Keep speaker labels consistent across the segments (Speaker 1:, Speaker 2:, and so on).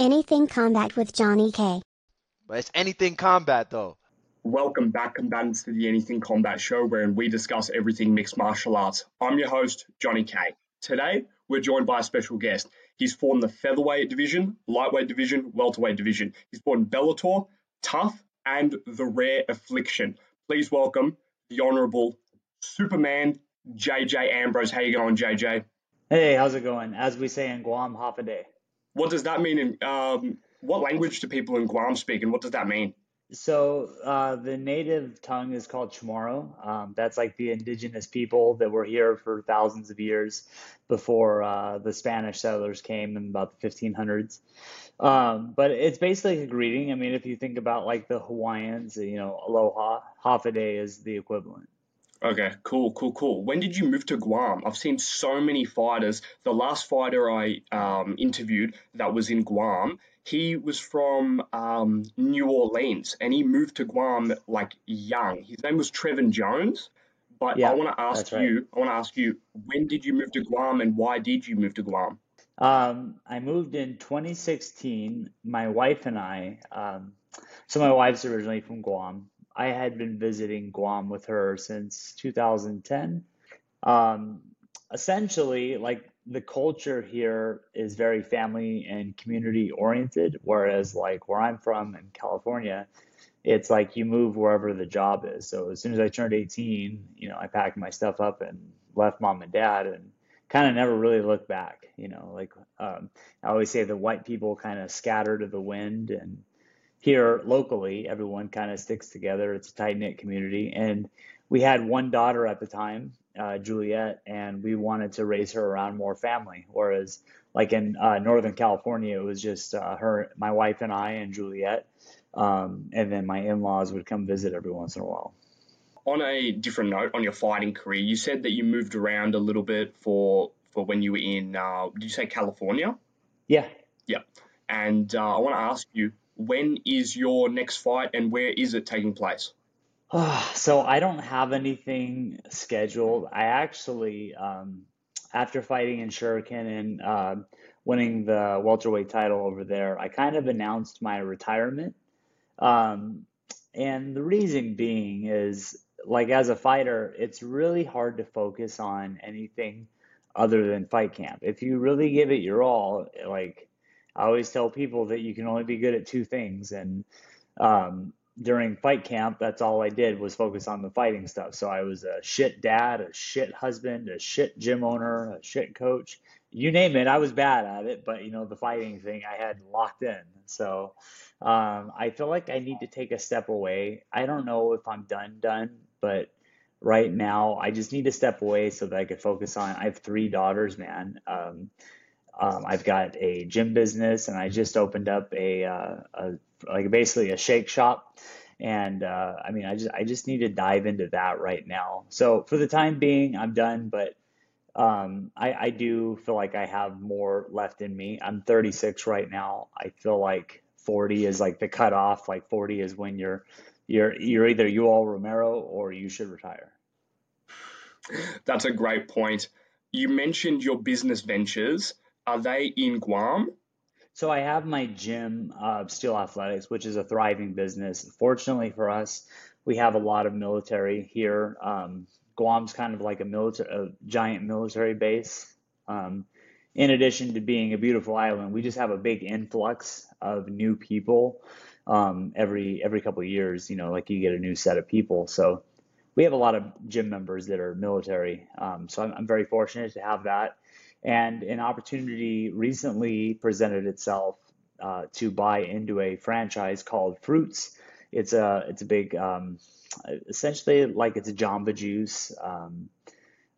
Speaker 1: Anything Combat with Johnny K.
Speaker 2: But it's anything combat though.
Speaker 3: Welcome back, combatants, to the Anything Combat Show, wherein we discuss everything mixed martial arts. I'm your host, Johnny K. Today, we're joined by a special guest. He's fought in the featherweight division, lightweight division, welterweight division. He's fought in Bellator, TUF, and the Rare Affliction. Please welcome the Honourable Superman JJ Ambrose. How you going, JJ?
Speaker 4: Hey, how's it going? As we say in Guam, hafa adai.
Speaker 3: What does that mean? In um, what language do people in Guam speak, and what does that mean?
Speaker 4: So uh, the native tongue is called Chamorro. Um, that's like the indigenous people that were here for thousands of years before uh, the Spanish settlers came in about the 1500s. Um, but it's basically a greeting. I mean, if you think about like the Hawaiians, you know, aloha, hafa is the equivalent.
Speaker 3: Okay, cool, cool, cool. When did you move to Guam? I've seen so many fighters. The last fighter I um, interviewed that was in Guam, he was from um, New Orleans and he moved to Guam like young. His name was Trevin Jones. But
Speaker 4: Yeah,
Speaker 3: I want to ask
Speaker 4: right.
Speaker 3: you, I want to ask you, when did you move to Guam and why did you move to Guam?
Speaker 4: Um, I moved in 2016. My wife and I, um, so my wife's originally from Guam. I had been visiting Guam with her since 2010. Um, essentially, like the culture here is very family and community oriented, whereas like where I'm from in California, it's like you move wherever the job is. So as soon as I turned 18, you know, I packed my stuff up and left mom and dad and kind of never really looked back. You know, like um, I always say the white people kind of scatter to the wind and here locally, everyone kind of sticks together. It's a tight knit community. And we had one daughter at the time, uh, Juliet, and we wanted to raise her around more family. Whereas, like in uh, Northern California, it was just uh, her, my wife, and I, and Juliet. Um, and then my in laws would come visit every once in a while.
Speaker 3: On a different note, on your fighting career, you said that you moved around a little bit for for when you were in, uh, did you say California?
Speaker 4: Yeah.
Speaker 3: Yeah. And uh, I want to ask you, when is your next fight and where is it taking place?
Speaker 4: So I don't have anything scheduled. I actually, um, after fighting in Shuriken and uh, winning the welterweight title over there, I kind of announced my retirement. Um, and the reason being is, like, as a fighter, it's really hard to focus on anything other than fight camp. If you really give it your all, like, I always tell people that you can only be good at two things. And um, during fight camp, that's all I did was focus on the fighting stuff. So I was a shit dad, a shit husband, a shit gym owner, a shit coach. You name it, I was bad at it, but you know, the fighting thing I had locked in. So um, I feel like I need to take a step away. I don't know if I'm done, done, but right now I just need to step away so that I could focus on. I have three daughters, man. Um, um, I've got a gym business, and I just opened up a, uh, a like basically a shake shop. And uh, I mean, I just I just need to dive into that right now. So for the time being, I'm done. But um, I, I do feel like I have more left in me. I'm 36 right now. I feel like 40 is like the cutoff. Like 40 is when you're you're you're either Yoel Romero or you should retire.
Speaker 3: That's a great point. You mentioned your business ventures. Are they in Guam?
Speaker 4: So I have my gym, uh, Steel Athletics, which is a thriving business. Fortunately for us, we have a lot of military here. Um, Guam's kind of like a military, a giant military base. Um, in addition to being a beautiful island, we just have a big influx of new people um, every every couple of years. You know, like you get a new set of people. So we have a lot of gym members that are military. Um, so I'm, I'm very fortunate to have that. And an opportunity recently presented itself uh, to buy into a franchise called Fruits. It's a it's a big um, essentially like it's a Jamba Juice, um,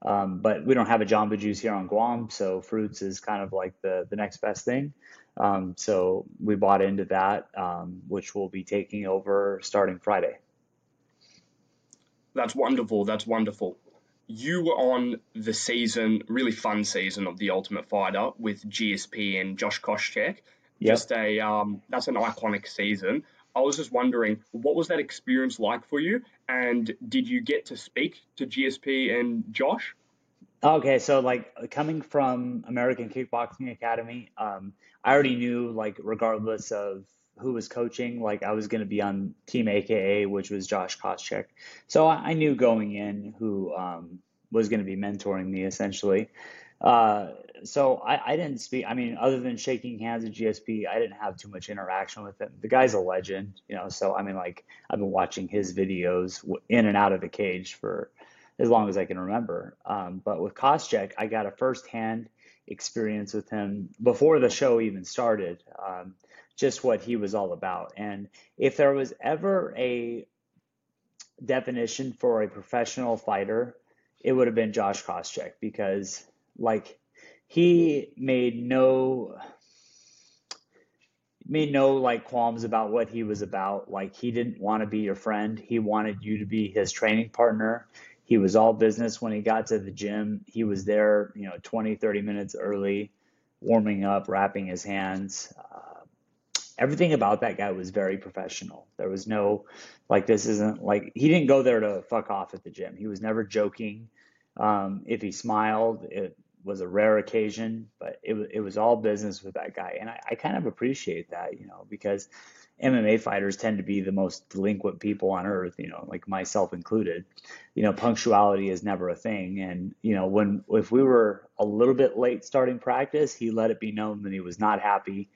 Speaker 4: um, but we don't have a Jamba Juice here on Guam, so Fruits is kind of like the the next best thing. Um, so we bought into that, um, which will be taking over starting Friday.
Speaker 3: That's wonderful. That's wonderful. You were on the season, really fun season of The Ultimate Fighter with GSP and Josh Koscheck.
Speaker 4: Yep.
Speaker 3: Just a um, that's an iconic season. I was just wondering, what was that experience like for you? And did you get to speak to GSP and Josh?
Speaker 4: Okay, so like coming from American Kickboxing Academy, um, I already knew like regardless of who was coaching, like I was going to be on Team AKA, which was Josh Koscheck. So I, knew going in who um, was going to be mentoring me essentially. Uh, so I, I didn't speak. I mean, other than shaking hands at GSP, I didn't have too much interaction with him. The guy's a legend, you know. So I mean, like I've been watching his videos in and out of the cage for as long as I can remember. Um, but with Koscheck, I got a firsthand experience with him before the show even started. Um, just what he was all about. And if there was ever a definition for a professional fighter, it would have been Josh Koscheck because like he made no made no like qualms about what he was about. Like he didn't want to be your friend. He wanted you to be his training partner. He was all business when he got to the gym. He was there, you know, 20, 30 minutes early, warming up, wrapping his hands. Uh, everything about that guy was very professional. There was no like this isn't like he didn't go there to fuck off at the gym. He was never joking. Um, if he smiled, it was a rare occasion, but it was it was all business with that guy, and I, I kind of appreciate that, you know, because MMA fighters tend to be the most delinquent people on earth, you know, like myself included. You know, punctuality is never a thing, and you know, when if we were a little bit late starting practice, he let it be known that he was not happy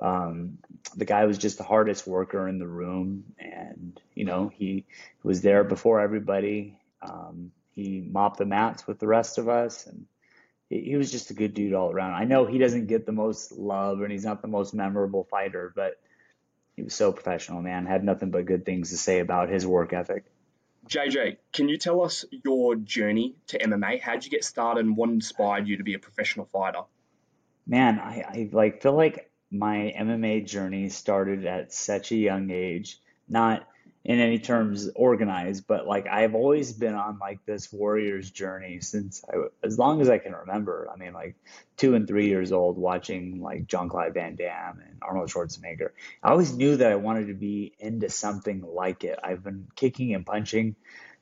Speaker 4: um, the guy was just the hardest worker in the room, and you know he was there before everybody. Um, he mopped the mats with the rest of us, and he, was just a good dude all around. I know he doesn't get the most love, and he's not the most memorable fighter, but he was so professional, man. Had nothing but good things to say about his work ethic.
Speaker 3: JJ, can you tell us your journey to MMA? How'd you get started, and what inspired you to be a professional fighter?
Speaker 4: Man, I, I like feel like my MMA journey started at such a young age, not in any terms organized, but like I've always been on like this warrior's journey since I, as long as I can remember. I mean, like two and three years old, watching like John Claude Van Damme and Arnold Schwarzenegger. I always knew that I wanted to be into something like it. I've been kicking and punching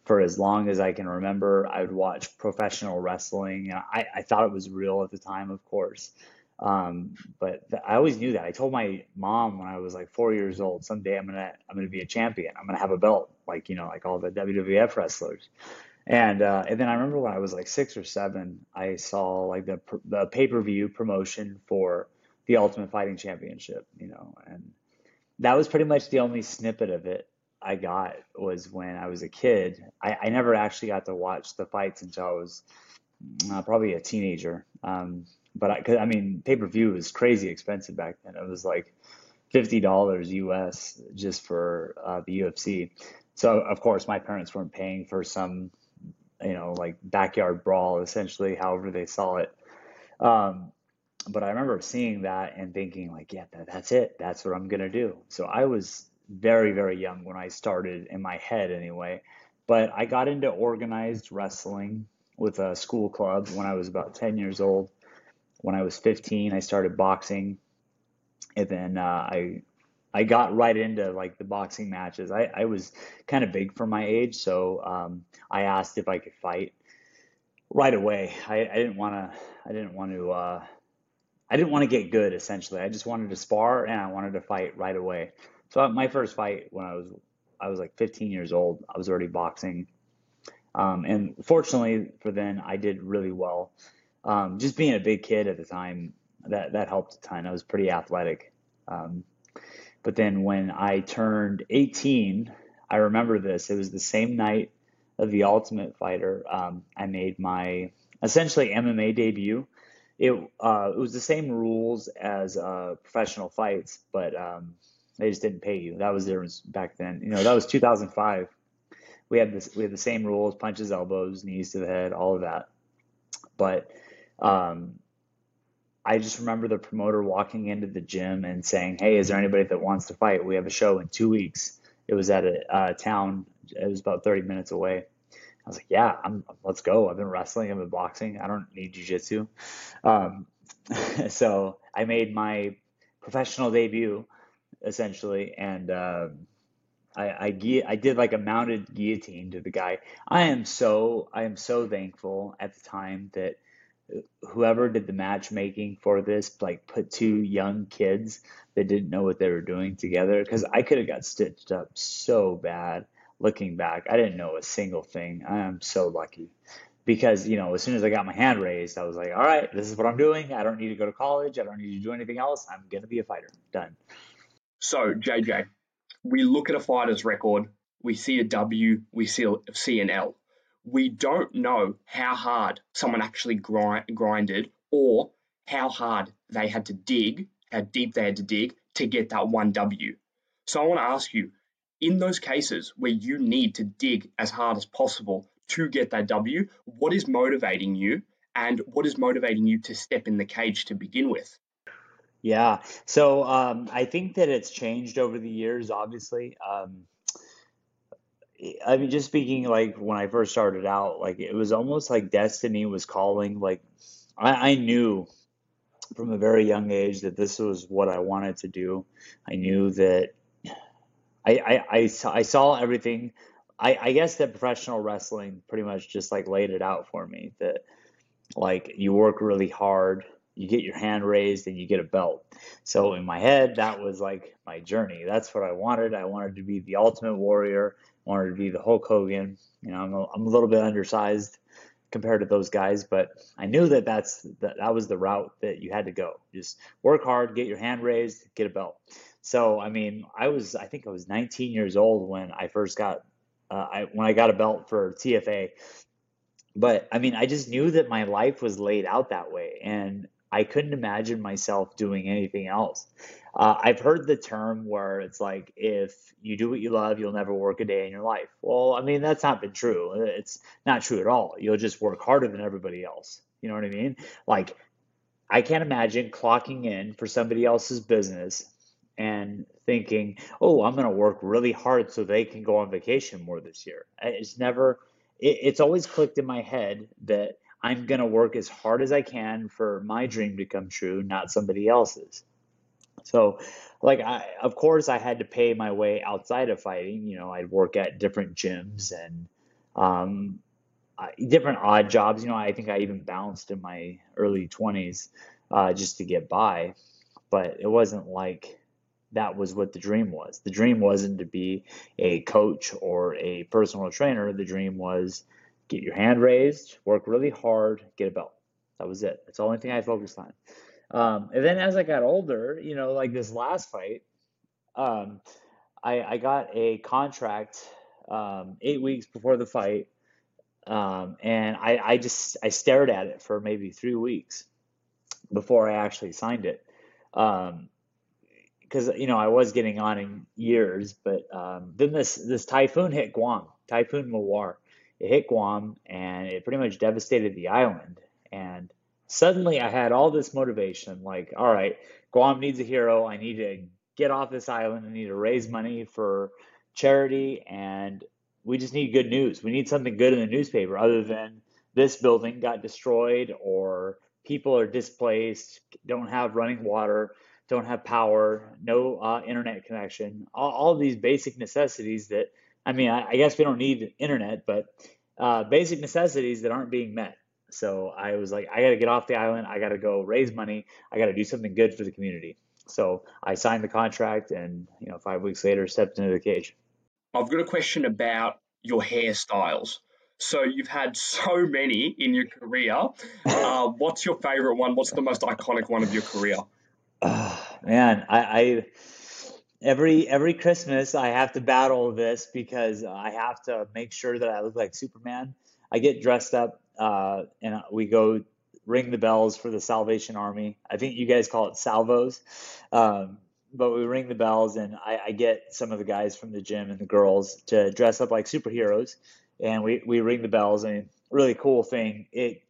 Speaker 4: for as long as I can remember. I would watch professional wrestling. I, I thought it was real at the time, of course. Um, but th- I always knew that. I told my mom when I was like four years old, someday I'm gonna I'm gonna be a champion. I'm gonna have a belt, like you know, like all the WWF wrestlers. And uh, and then I remember when I was like six or seven, I saw like the the pay per view promotion for the Ultimate Fighting Championship, you know, and that was pretty much the only snippet of it I got was when I was a kid. I, I never actually got to watch the fights until I was uh, probably a teenager. Um, but I, I mean, pay per view was crazy expensive back then. It was like fifty dollars US just for uh, the UFC. So of course, my parents weren't paying for some, you know, like backyard brawl, essentially, however they saw it. Um, but I remember seeing that and thinking, like, yeah, that, that's it. That's what I'm gonna do. So I was very, very young when I started in my head, anyway. But I got into organized wrestling with a school club when I was about 10 years old when I was 15, I started boxing, and then uh, I I got right into like the boxing matches. I, I was kind of big for my age, so um, I asked if I could fight right away. I, didn't want to. I didn't want to. Uh, I didn't want to get good. Essentially, I just wanted to spar and I wanted to fight right away. So my first fight when I was I was like 15 years old, I was already boxing, um, and fortunately for then, I did really well um, just being a big kid at the time, that that helped a ton. I was pretty athletic. Um, but then when I turned 18, I remember this. It was the same night of the Ultimate Fighter. Um, I made my essentially MMA debut. It uh, it was the same rules as uh, professional fights, but um, they just didn't pay you. That was there back then. You know, that was 2005. We had this. We had the same rules: punches, elbows, knees to the head, all of that. But um, I just remember the promoter walking into the gym and saying, "Hey, is there anybody that wants to fight? We have a show in two weeks." It was at a town. It was about 30 minutes away. I was like, "Yeah, I'm, let's go." I've been wrestling. I've been boxing. I don't need jujitsu. Um, so I made my professional debut essentially, and uh, I I, I did like a mounted guillotine to the guy. I am so I am so thankful at the time that whoever did the matchmaking for this like put two young kids that didn't know what they were doing together because I could have got stitched up so bad looking back. I didn't know a single thing. I am so lucky because you know as soon as I got my hand raised, I was like, all right, this is what I'm doing. I don't need to go to college. I don't need to do anything else. I'm gonna be a fighter. Done.
Speaker 3: So JJ, we look at a fighter's record, we see a W, we see, see an L. We don't know how hard someone actually grind, grinded or how hard they had to dig, how deep they had to dig to get that one W. So I want to ask you, in those cases where you need to dig as hard as possible to get that W, what is motivating you and what is motivating you to step in the cage to begin with?
Speaker 4: Yeah. So um, I think that it's changed over the years, obviously. Um, I mean, just speaking like when I first started out, like it was almost like destiny was calling. Like I, I knew from a very young age that this was what I wanted to do. I knew that I, I, I, saw, I saw everything. I, I guess that professional wrestling pretty much just like laid it out for me that like you work really hard you get your hand raised and you get a belt. So in my head, that was like my journey. That's what I wanted. I wanted to be the ultimate warrior. Wanted to be the Hulk Hogan. You know, I'm a, I'm a little bit undersized compared to those guys, but I knew that that's that, that was the route that you had to go. Just work hard, get your hand raised, get a belt. So I mean, I was I think I was 19 years old when I first got uh, I when I got a belt for TFA. But I mean, I just knew that my life was laid out that way, and I couldn't imagine myself doing anything else. Uh, I've heard the term where it's like, if you do what you love, you'll never work a day in your life. Well, I mean, that's not been true. It's not true at all. You'll just work harder than everybody else. You know what I mean? Like, I can't imagine clocking in for somebody else's business and thinking, oh, I'm going to work really hard so they can go on vacation more this year. It's never, it, it's always clicked in my head that I'm going to work as hard as I can for my dream to come true, not somebody else's. So, like, I, of course, I had to pay my way outside of fighting. You know, I'd work at different gyms and um, different odd jobs. You know, I think I even bounced in my early 20s uh, just to get by. But it wasn't like that was what the dream was. The dream wasn't to be a coach or a personal trainer. The dream was get your hand raised, work really hard, get a belt. That was it. That's the only thing I focused on. Um, and then as I got older, you know, like this last fight, um, I, I got a contract um, eight weeks before the fight, um, and I, I just I stared at it for maybe three weeks before I actually signed it. because um, you know I was getting on in years, but um, then this this typhoon hit Guam, Typhoon Mawar, it hit Guam and it pretty much devastated the island. And suddenly I had all this motivation like, all right, Guam needs a hero. I need to get off this island. I need to raise money for charity. And we just need good news. We need something good in the newspaper other than this building got destroyed or people are displaced, don't have running water, don't have power, no uh, internet connection, all, all these basic necessities that I mean, I, I guess we don't need internet, but uh, basic necessities that aren't being met. So I was like, I got to get off the island. I got to go raise money. I got to do something good for the community. So I signed the contract, and you know, five weeks later, stepped into the cage.
Speaker 3: I've got a question about your hairstyles. So you've had so many in your career. Uh, what's your favorite one? What's the most iconic one of your career?
Speaker 4: Uh, man, I, I every every Christmas I have to battle this because I have to make sure that I look like Superman. I get dressed up uh, and we go ring the bells for the Salvation Army. I think you guys call it salvos, um, but we ring the bells and I, I, get some of the guys from the gym and the girls to dress up like superheroes, and we we ring the bells. Mean, really cool thing. It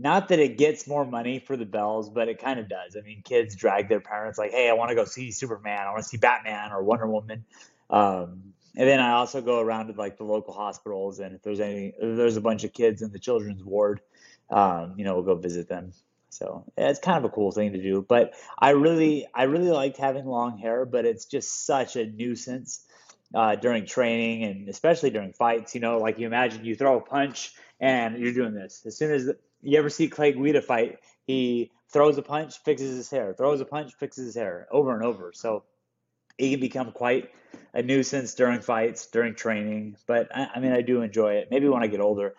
Speaker 4: not that it gets more money for the bells, but it kind of does. I mean, kids drag their parents like, "Hey, I want to go see Superman. I want to see Batman or Wonder Woman." Um, and then I also go around to like the local hospitals, and if there's any, if there's a bunch of kids in the children's ward, um, you know, we'll go visit them. So it's kind of a cool thing to do. But I really, I really liked having long hair, but it's just such a nuisance uh, during training and especially during fights. You know, like you imagine you throw a punch and you're doing this. As soon as you ever see Clay Guida fight, he throws a punch, fixes his hair, throws a punch, fixes his hair over and over. So he can become quite a nuisance during fights, during training. But I, I mean, I do enjoy it. Maybe when I get older.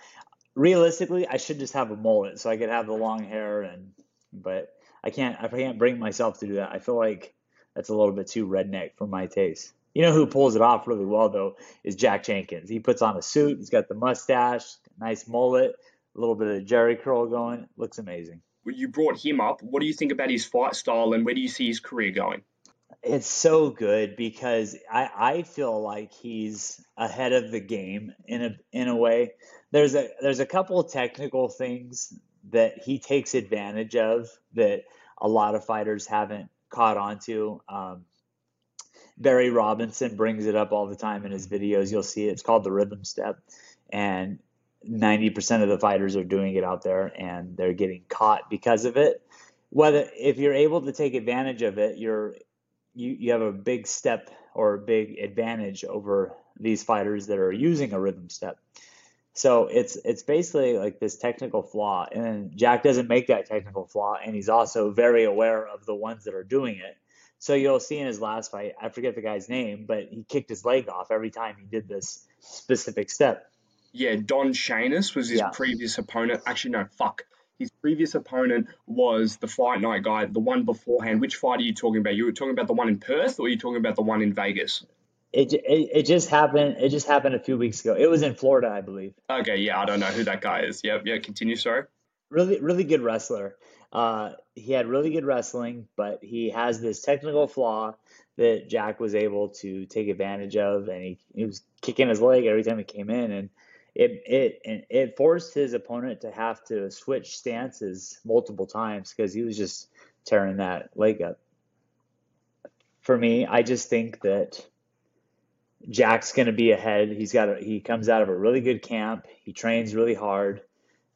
Speaker 4: Realistically, I should just have a mullet so I could have the long hair and. But I can't. I can't bring myself to do that. I feel like that's a little bit too redneck for my taste. You know who pulls it off really well though is Jack Jenkins. He puts on a suit. He's got the mustache, nice mullet, a little bit of Jerry curl going. Looks amazing.
Speaker 3: Well, you brought him up. What do you think about his fight style, and where do you see his career going?
Speaker 4: It's so good because I, I feel like he's ahead of the game in a in a way. There's a there's a couple of technical things that he takes advantage of that a lot of fighters haven't caught on to. Um, Barry Robinson brings it up all the time in his videos. You'll see it. It's called the rhythm step. And 90% of the fighters are doing it out there and they're getting caught because of it. Whether if you're able to take advantage of it, you're you, you have a big step or a big advantage over these fighters that are using a rhythm step. So it's it's basically like this technical flaw, and Jack doesn't make that technical flaw, and he's also very aware of the ones that are doing it. So you'll see in his last fight, I forget the guy's name, but he kicked his leg off every time he did this specific step.
Speaker 3: Yeah, Don Shainis was his yeah. previous opponent. Actually, no, fuck. His previous opponent was the fight night guy, the one beforehand. Which fight are you talking about? You were talking about the one in Perth, or are you talking about the one in Vegas?
Speaker 4: It, it, it just happened. It just happened a few weeks ago. It was in Florida, I believe.
Speaker 3: Okay, yeah, I don't know who that guy is. Yeah, yeah. Continue, sorry.
Speaker 4: Really, really good wrestler. Uh, he had really good wrestling, but he has this technical flaw that Jack was able to take advantage of, and he, he was kicking his leg every time he came in, and it it it forced his opponent to have to switch stances multiple times because he was just tearing that leg up. For me, I just think that Jack's going to be ahead. He's got a, he comes out of a really good camp. He trains really hard.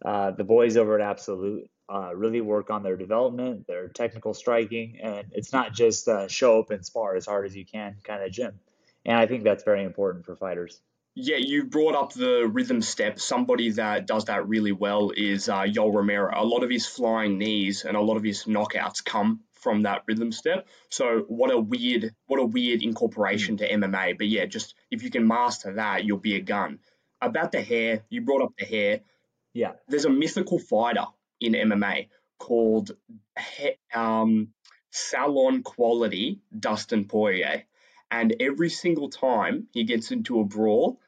Speaker 4: Uh, the boys over at Absolute uh, really work on their development, their technical striking, and it's not just uh, show up and spar as hard as you can kind of gym. And I think that's very important for fighters.
Speaker 3: Yeah, you brought up the rhythm step. Somebody that does that really well is uh, Yoel Romero. A lot of his flying knees and a lot of his knockouts come from that rhythm step. So what a weird, what a weird incorporation to MMA. But yeah, just if you can master that, you'll be a gun. About the hair, you brought up the hair.
Speaker 4: Yeah,
Speaker 3: there's a mythical fighter in MMA called um, Salon Quality Dustin Poirier, and every single time he gets into a brawl,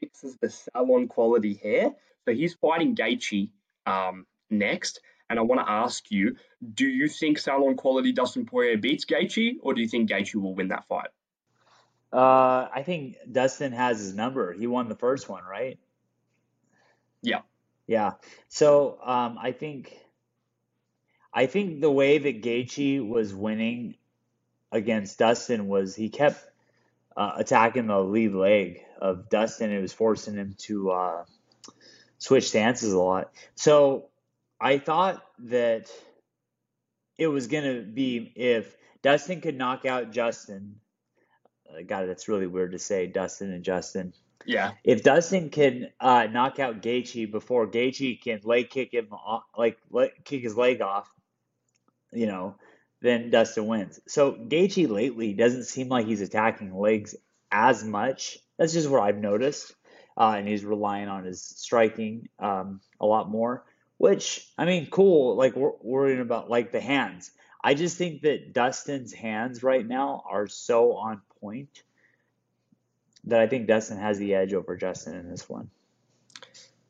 Speaker 3: fixes the Salon Quality hair. So he's fighting Gaethje um, next, and I want to ask you: Do you think Salon Quality Dustin Poirier beats Gaethje, or do you think Gaethje will win that fight?
Speaker 4: Uh, I think Dustin has his number. He won the first one, right?
Speaker 3: Yeah.
Speaker 4: Yeah. So um, I think I think the way that Gaethje was winning against Dustin was he kept uh, attacking the lead leg of Dustin. It was forcing him to uh, switch stances a lot. So I thought that it was going to be if Dustin could knock out Justin. Uh, God, that's really weird to say, Dustin and Justin.
Speaker 3: Yeah.
Speaker 4: If Dustin can uh, knock out Gaethje before Gaethje can leg kick him, off, like kick his leg off, you know, then Dustin wins. So Gaethje lately doesn't seem like he's attacking legs as much. That's just what I've noticed, uh, and he's relying on his striking um, a lot more. Which I mean, cool. Like we're worrying about like the hands. I just think that Dustin's hands right now are so on point that I think Dustin has the edge over Justin in this one.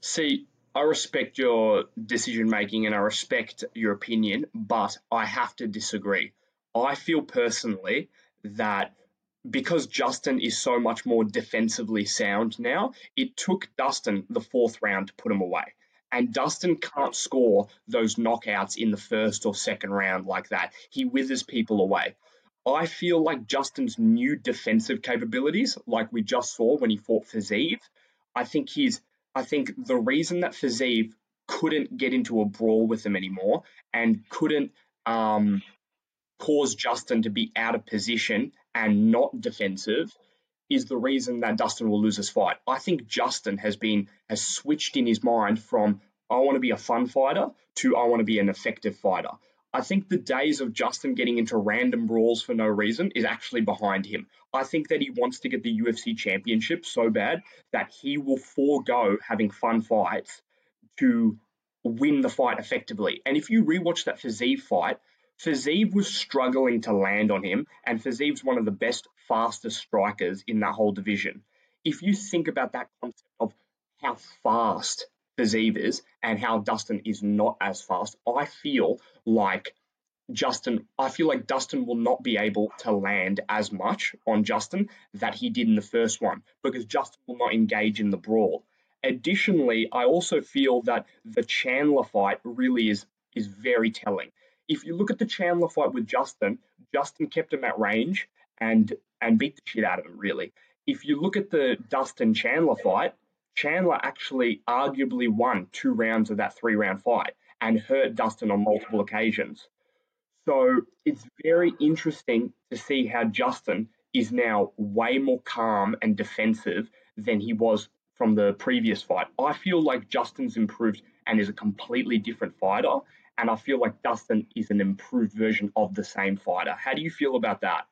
Speaker 3: See, I respect your decision making and I respect your opinion, but I have to disagree. I feel personally that because Justin is so much more defensively sound now, it took Dustin the fourth round to put him away. And Dustin can't score those knockouts in the first or second round like that. He withers people away. I feel like Justin's new defensive capabilities, like we just saw when he fought Fiziev, I think he's I think the reason that Fiziev couldn't get into a brawl with him anymore and couldn't um, cause Justin to be out of position and not defensive is the reason that Dustin will lose this fight. I think Justin has been has switched in his mind from I want to be a fun fighter to I want to be an effective fighter. I think the days of Justin getting into random brawls for no reason is actually behind him. I think that he wants to get the UFC championship so bad that he will forego having fun fights to win the fight effectively. And if you rewatch that Fiziev fight, Fiziev was struggling to land on him, and Fiziev's one of the best, fastest strikers in that whole division. If you think about that concept of how fast Is and how Dustin is not as fast, I feel like Justin, I feel like Dustin will not be able to land as much on Justin that he did in the first one because Justin will not engage in the brawl. Additionally, I also feel that the Chandler fight really is is very telling if you look at the Chandler fight with Justin, Justin kept him at range and and beat the shit out of him. Really, if you look at the Dustin Chandler fight, Chandler actually arguably won two rounds of that three round fight and hurt Dustin on multiple occasions. So it's very interesting to see how Justin is now way more calm and defensive than he was from the previous fight. I feel like Justin's improved and is a completely different fighter. And I feel like Dustin is an improved version of the same fighter. How do you feel about that?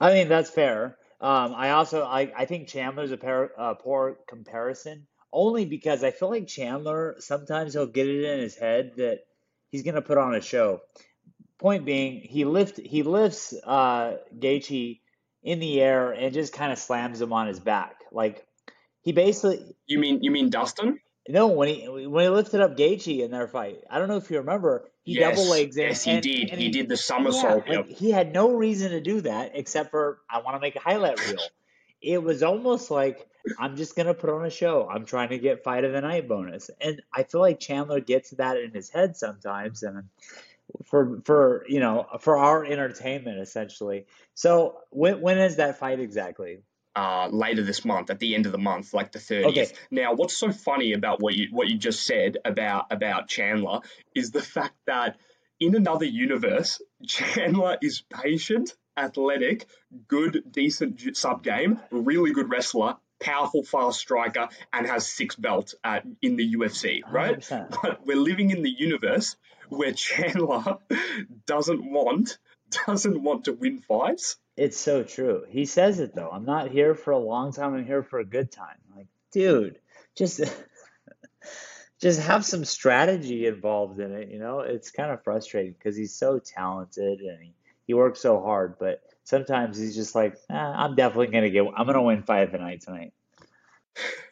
Speaker 4: I mean, that's fair. Um, I also I, I think Chandler's a pair, uh, poor comparison only because I feel like Chandler sometimes he'll get it in his head that he's gonna put on a show. Point being, he lift he lifts uh, Gaethje in the air and just kind of slams him on his back. Like he basically.
Speaker 3: You mean you mean Dustin?
Speaker 4: No, when he when he lifted up Gaethje in their fight, I don't know if you remember, he yes, double legs in.
Speaker 3: Yes, he and, did. And he, he, did the somersault.
Speaker 4: Yeah, like, he had no reason to do that except for I want to make a highlight reel. it was almost like I'm just gonna put on a show. I'm trying to get fight of the night bonus, and I feel like Chandler gets that in his head sometimes, and for for you know for our entertainment essentially. So when when is that fight exactly?
Speaker 3: Uh, later this month, at the end of the month, like the 30th. Okay. Now, what's so funny about what you what you just said about about Chandler is the fact that in another universe, Chandler is patient, athletic, good, decent sub game, really good wrestler, powerful, fast striker, and has six belts at, in the UFC, right? 100%. But we're living in the universe where Chandler doesn't want doesn't want to win fights
Speaker 4: it's so true. He says it though. I'm not here for a long time. I'm here for a good time. Like, dude, just just have some strategy involved in it. You know, it's kind of frustrating because he's so talented and he, he works so hard. But sometimes he's just like, eh, I'm definitely gonna get. I'm gonna win fight of the night tonight.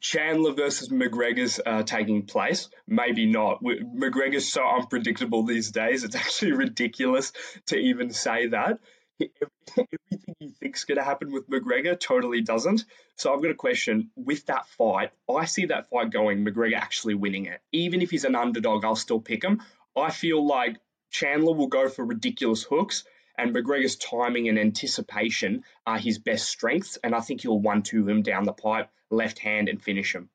Speaker 3: Chandler versus McGregor's uh, taking place. Maybe not. McGregor's so unpredictable these days. It's actually ridiculous to even say that everything you think's going to happen with McGregor totally doesn't. So I've got a question. With that fight, I see that fight going McGregor actually winning it. Even if he's an underdog, I'll still pick him. I feel like Chandler will go for ridiculous hooks, and McGregor's timing and anticipation are his best strengths. And I think he'll one two him down the pipe, left hand, and finish him.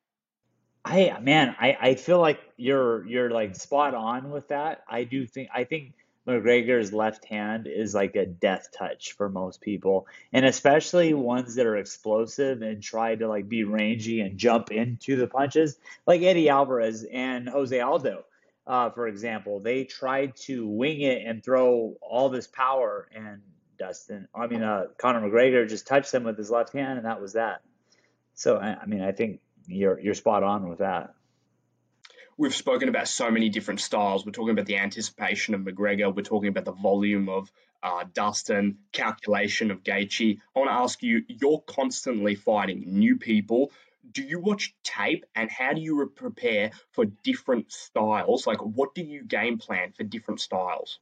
Speaker 4: I man, I, I feel like you're you're like spot on with that. I do think I think McGregor's left hand is like a death touch for most people, and especially ones that are explosive and try to like be rangy and jump into the punches, like Eddie Alvarez and Jose Aldo, uh, for example. They tried to wing it and throw all this power, and Dustin, I mean, uh, Conor McGregor just touched them with his left hand, and that was that. So, I, I mean, I think you're you're spot on with that
Speaker 3: we've spoken about so many different styles. We're talking about the anticipation of McGregor. We're talking about the volume of uh, Dustin, calculation of Gaethje. I want to ask you: You're constantly fighting new people. Do you watch tape, and how do you prepare for different styles? Like, what do you game plan for different styles?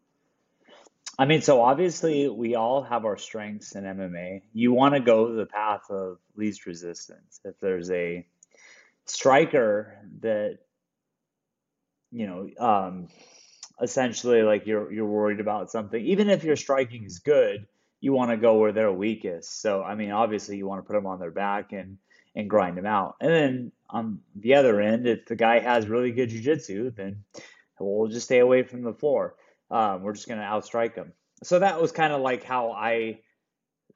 Speaker 4: I mean, so obviously we all have our strengths in MMA. You want to go the path of least resistance. If there's a striker that you know, um, essentially like you're you're worried about something. Even if your striking is good, you want to go where they're weakest. So I mean, obviously you want to put them on their back and and grind them out. And then on the other end, if the guy has really good jujitsu, then we'll just stay away from the floor. Um, we're just gonna outstrike them. So that was kind of like how I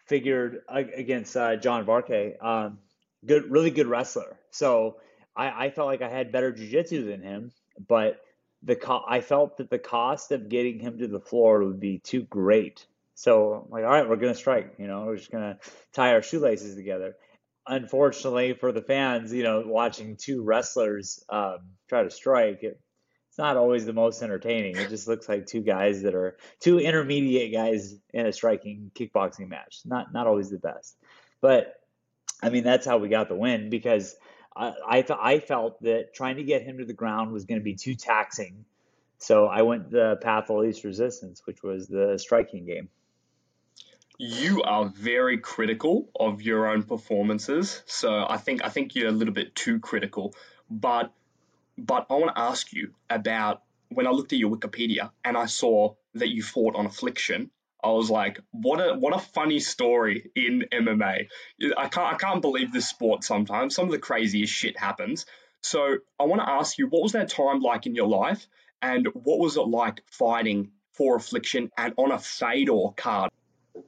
Speaker 4: figured against uh, John Varkey, um, good, really good wrestler. So I, I felt like I had better jujitsu than him, but the co- I felt that the cost of getting him to the floor would be too great. So I'm like, all right, we're gonna strike. You know, we're just gonna tie our shoelaces together. Unfortunately for the fans, you know, watching two wrestlers um, try to strike, it, it's not always the most entertaining. It just looks like two guys that are two intermediate guys in a striking kickboxing match. Not not always the best, but I mean that's how we got the win because I I, th- I felt that trying to get him to the ground was going to be too taxing. So I went the path of least resistance, which was the striking game.
Speaker 3: You are very critical of your own performances, so I think I think you're a little bit too critical. But but I want to ask you about when I looked at your Wikipedia and I saw that you fought on Affliction. I was like, what a what a funny story in MMA. I can't I can't believe this sport sometimes. Some of the craziest shit happens. So I want to ask you, what was that time like in your life, and what was it like fighting for Affliction and on a Fedor card?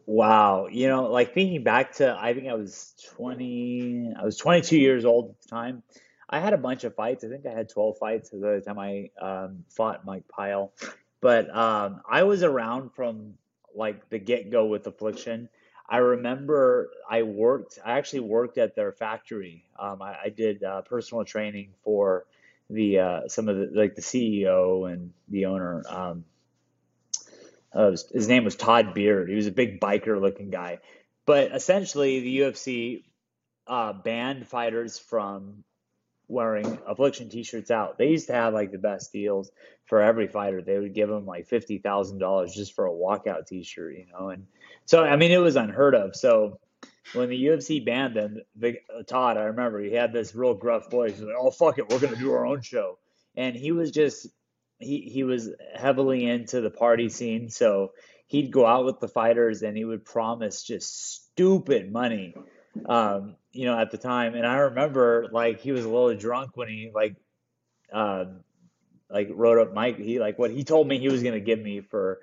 Speaker 4: Wow, you know, like thinking back to, I think I was 20, I was 22 years old at the time. I had a bunch of fights. I think I had 12 fights the time I um, fought Mike Pyle. But um, I was around from like the get go with Affliction. I remember I worked, I actually worked at their factory. Um, I, I, did uh, personal training for the uh, some of the like the CEO and the owner. Um, uh, his name was Todd Beard. He was a big biker looking guy. But essentially, the UFC uh, banned fighters from wearing affliction t-shirts out. They used to have like the best deals for every fighter. They would give them like fifty thousand dollars just for a walkout t-shirt, you know. And so I mean it was unheard of. So when the UFC banned them, the, uh, Todd, I remember he had this real gruff voice. Like, "Oh fuck it, we're gonna do our own show," and he was just he he was heavily into the party scene. So he'd go out with the fighters and he would promise just stupid money um, you know, at the time. And I remember like he was a little drunk when he like, um, like wrote up Mike. He like what he told me he was gonna give me for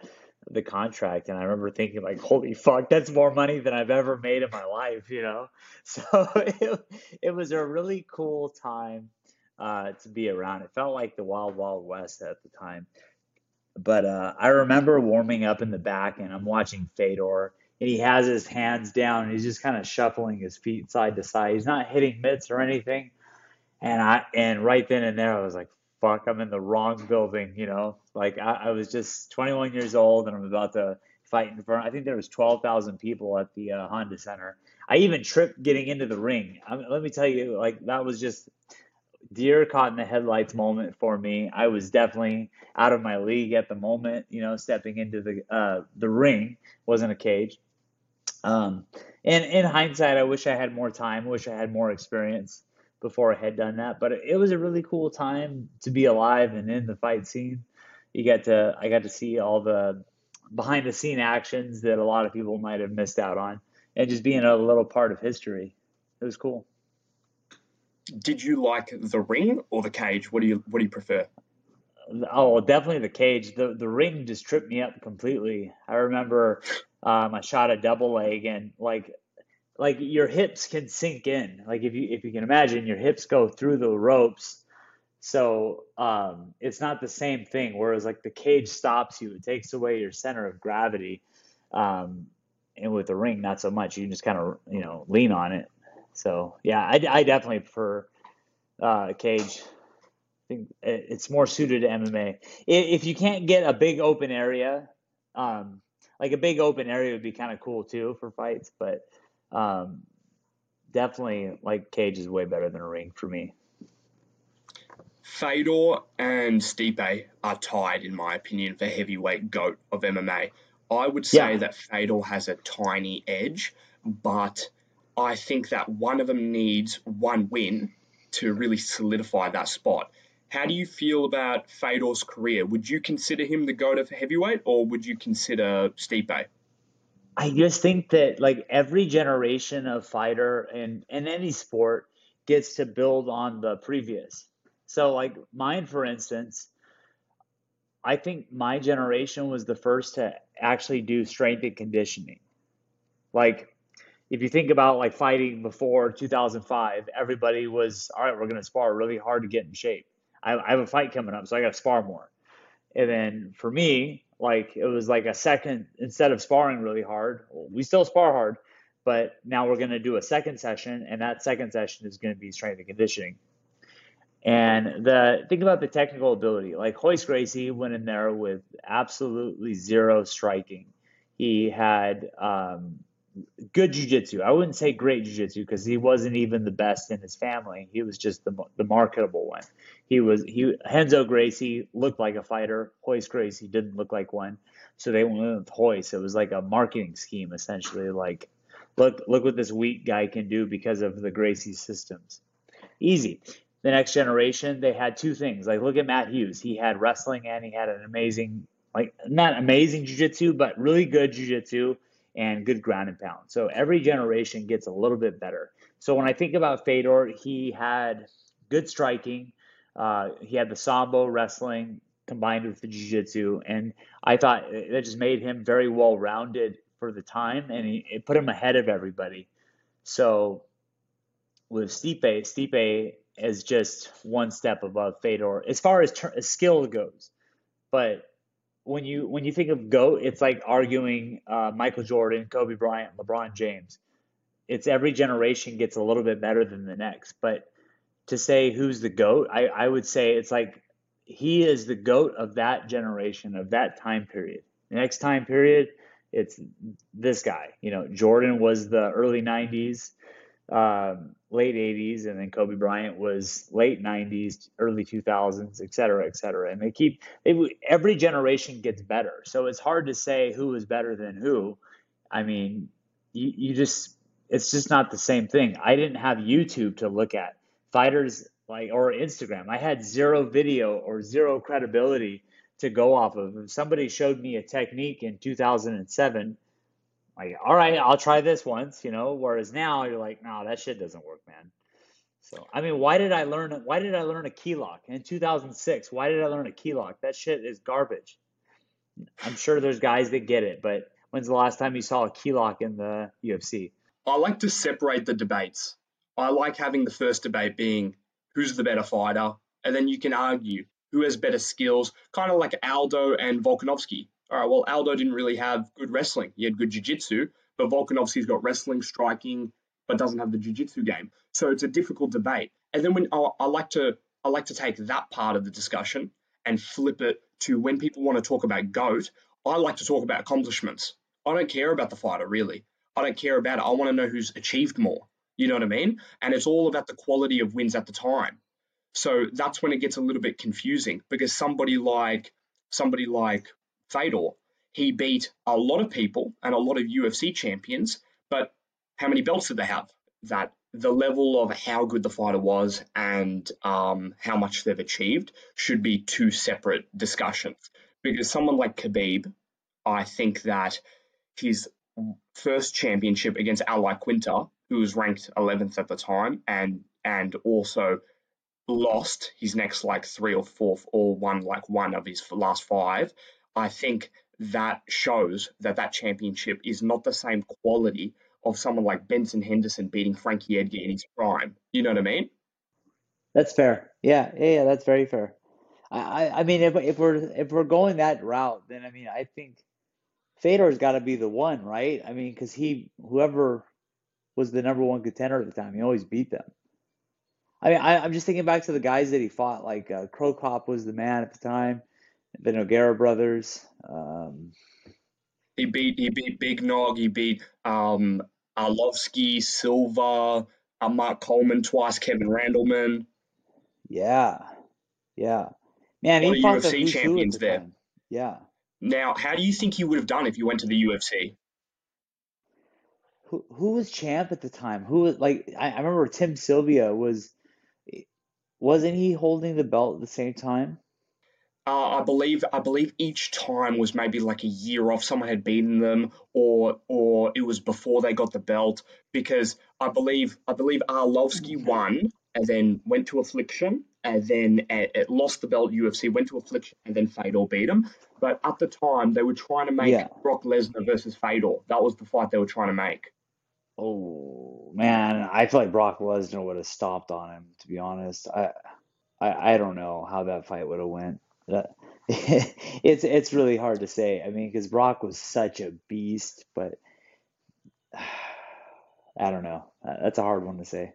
Speaker 4: the contract, and I remember thinking like, holy fuck, that's more money than I've ever made in my life, you know. So it, it was a really cool time uh, to be around. It felt like the wild wild west at the time. But uh, I remember warming up in the back, and I'm watching Fedor and he has his hands down and he's just kind of shuffling his feet side to side. He's not hitting mitts or anything. And I and right then and there I was like, fuck, I'm in the wrong building, you know. Like I, I was just 21 years old and I'm about to fight in front. I think there was 12,000 people at the uh, Honda Center. I even tripped getting into the ring. I mean, let me tell you, like that was just deer caught in the headlights moment for me. I was definitely out of my league at the moment. You know, stepping into the uh, the ring wasn't a cage. Um, and in hindsight, I wish I had more time. Wish I had more experience before I had done that. But it was a really cool time to be alive and in the fight scene. You get to I got to see all the behind the scene actions that a lot of people might have missed out on, and just being a little part of history. It was cool.
Speaker 3: Did you like the ring or the cage? What do you what do you prefer?
Speaker 4: Oh, definitely the cage. The the ring just tripped me up completely. I remember um, I shot a double leg and like like your hips can sink in. Like if you if you can imagine, your hips go through the ropes. So um, it's not the same thing. Whereas like the cage stops you, it takes away your center of gravity. Um, and with the ring, not so much. You can just kind of you know lean on it. So yeah, I, I definitely prefer uh, cage. I think it's more suited to MMA. If you can't get a big open area, um, like a big open area would be kind of cool too for fights, but um, definitely like cage is way better than a ring for me.
Speaker 3: Fedor and Stipe are tied, in my opinion, for heavyweight goat of MMA. I would say yeah. that Fedor has a tiny edge, but I think that one of them needs one win to really solidify that spot. How do you feel about Fedor's career? Would you consider him the goat of heavyweight, or would you consider Stipe?
Speaker 4: I just think that like every generation of fighter in in any sport gets to build on the previous. So like mine, for instance, I think my generation was the first to actually do strength and conditioning. Like if you think about like fighting before 2005, everybody was all right. We're going to spar really hard to get in shape. I, I have a fight coming up, so I got to spar more. And then for me, like it was like a second instead of sparring really hard. We still spar hard, but now we're going to do a second session, and that second session is going to be strength and conditioning. And the think about the technical ability. Like Royce Gracie went in there with absolutely zero striking. He had um, good jujitsu. I wouldn't say great jujitsu because he wasn't even the best in his family. He was just the the marketable one. He was he Renzo Gracie looked like a fighter. Royce Gracie didn't look like one. So they went with Royce. It was like a marketing scheme essentially. Like, look look what this weak guy can do because of the Gracie systems. Easy. The next generation, they had two things. Like look at Matt Hughes. He had wrestling and he had an amazing like not amazing jujitsu, but really good jujitsu and good ground and pound. So every generation gets a little bit better. So when I think about Fedor, he had good striking. Uh, he had the sambo wrestling combined with the jiu-jitsu, and I thought that just made him very well rounded for the time, and he, it put him ahead of everybody. So with Stipe, Stipe is just one step above Fedor as far as, ter- as skill goes, but when you when you think of goat, it's like arguing uh, Michael Jordan, Kobe Bryant, LeBron James. It's every generation gets a little bit better than the next. But to say who's the goat, I, I would say it's like he is the goat of that generation of that time period. The next time period, it's this guy. You know, Jordan was the early '90s um, late 80s, and then Kobe Bryant was late 90s, early 2000s, et cetera, et cetera. And they keep they, every generation gets better, so it's hard to say who is better than who. I mean, you, you just it's just not the same thing. I didn't have YouTube to look at fighters like or Instagram. I had zero video or zero credibility to go off of. If somebody showed me a technique in 2007 like, all right, I'll try this once, you know. Whereas now you're like, no, that shit doesn't work, man. So I mean, why did I learn? Why did I learn a key lock in 2006? Why did I learn a key lock? That shit is garbage. I'm sure there's guys that get it, but when's the last time you saw a key lock in the UFC?
Speaker 3: I like to separate the debates. I like having the first debate being who's the better fighter, and then you can argue who has better skills, kind of like Aldo and Volkanovski all right, well, Aldo didn't really have good wrestling. He had good jiu-jitsu, but Volkanovski's got wrestling, striking, but doesn't have the jiu-jitsu game. So it's a difficult debate. And then when I, I like to I like to take that part of the discussion and flip it to when people want to talk about GOAT, I like to talk about accomplishments. I don't care about the fighter, really. I don't care about it. I want to know who's achieved more. You know what I mean? And it's all about the quality of wins at the time. So that's when it gets a little bit confusing because somebody like somebody like Fedor. He beat a lot of people and a lot of UFC champions, but how many belts did they have? That the level of how good the fighter was and um, how much they've achieved should be two separate discussions. Because someone like Khabib, I think that his first championship against Al Iaquinta, who was ranked 11th at the time, and and also lost his next like three or fourth or won like one of his last five. I think that shows that that championship is not the same quality of someone like Benson Henderson beating Frankie Edgar in his prime. You know what I mean?
Speaker 4: That's fair. Yeah, yeah, yeah that's very fair. I, I mean, if if we're if we're going that route, then I mean, I think Fedor's got to be the one, right? I mean, because he whoever was the number one contender at the time, he always beat them. I mean, I, am just thinking back to the guys that he fought. Like uh, Cro Cop was the man at the time the Nogueira brothers. Um,
Speaker 3: he beat he beat Big Nog. He beat um, Arlovsky, Silva, uh, Mark Coleman twice, Kevin Randleman.
Speaker 4: Yeah, yeah, man. He fought UFC the champions the there. Time. Yeah.
Speaker 3: Now, how do you think he would have done if you went to the UFC?
Speaker 4: Who who was champ at the time? Who was like? I, I remember Tim Sylvia was. Wasn't he holding the belt at the same time?
Speaker 3: Uh, I believe I believe each time was maybe like a year off. Someone had beaten them, or or it was before they got the belt. Because I believe I believe Arlovsky won and then went to Affliction and then uh, lost the belt UFC, went to Affliction and then Fedor beat him. But at the time they were trying to make yeah. Brock Lesnar versus Fedor. That was the fight they were trying to make.
Speaker 4: Oh man, I feel like Brock Lesnar would have stopped on him, to be honest. I I, I don't know how that fight would have went. That, it's it's really hard to say. I mean, because Brock was such a beast, but I don't know. Uh, that's a hard one to say.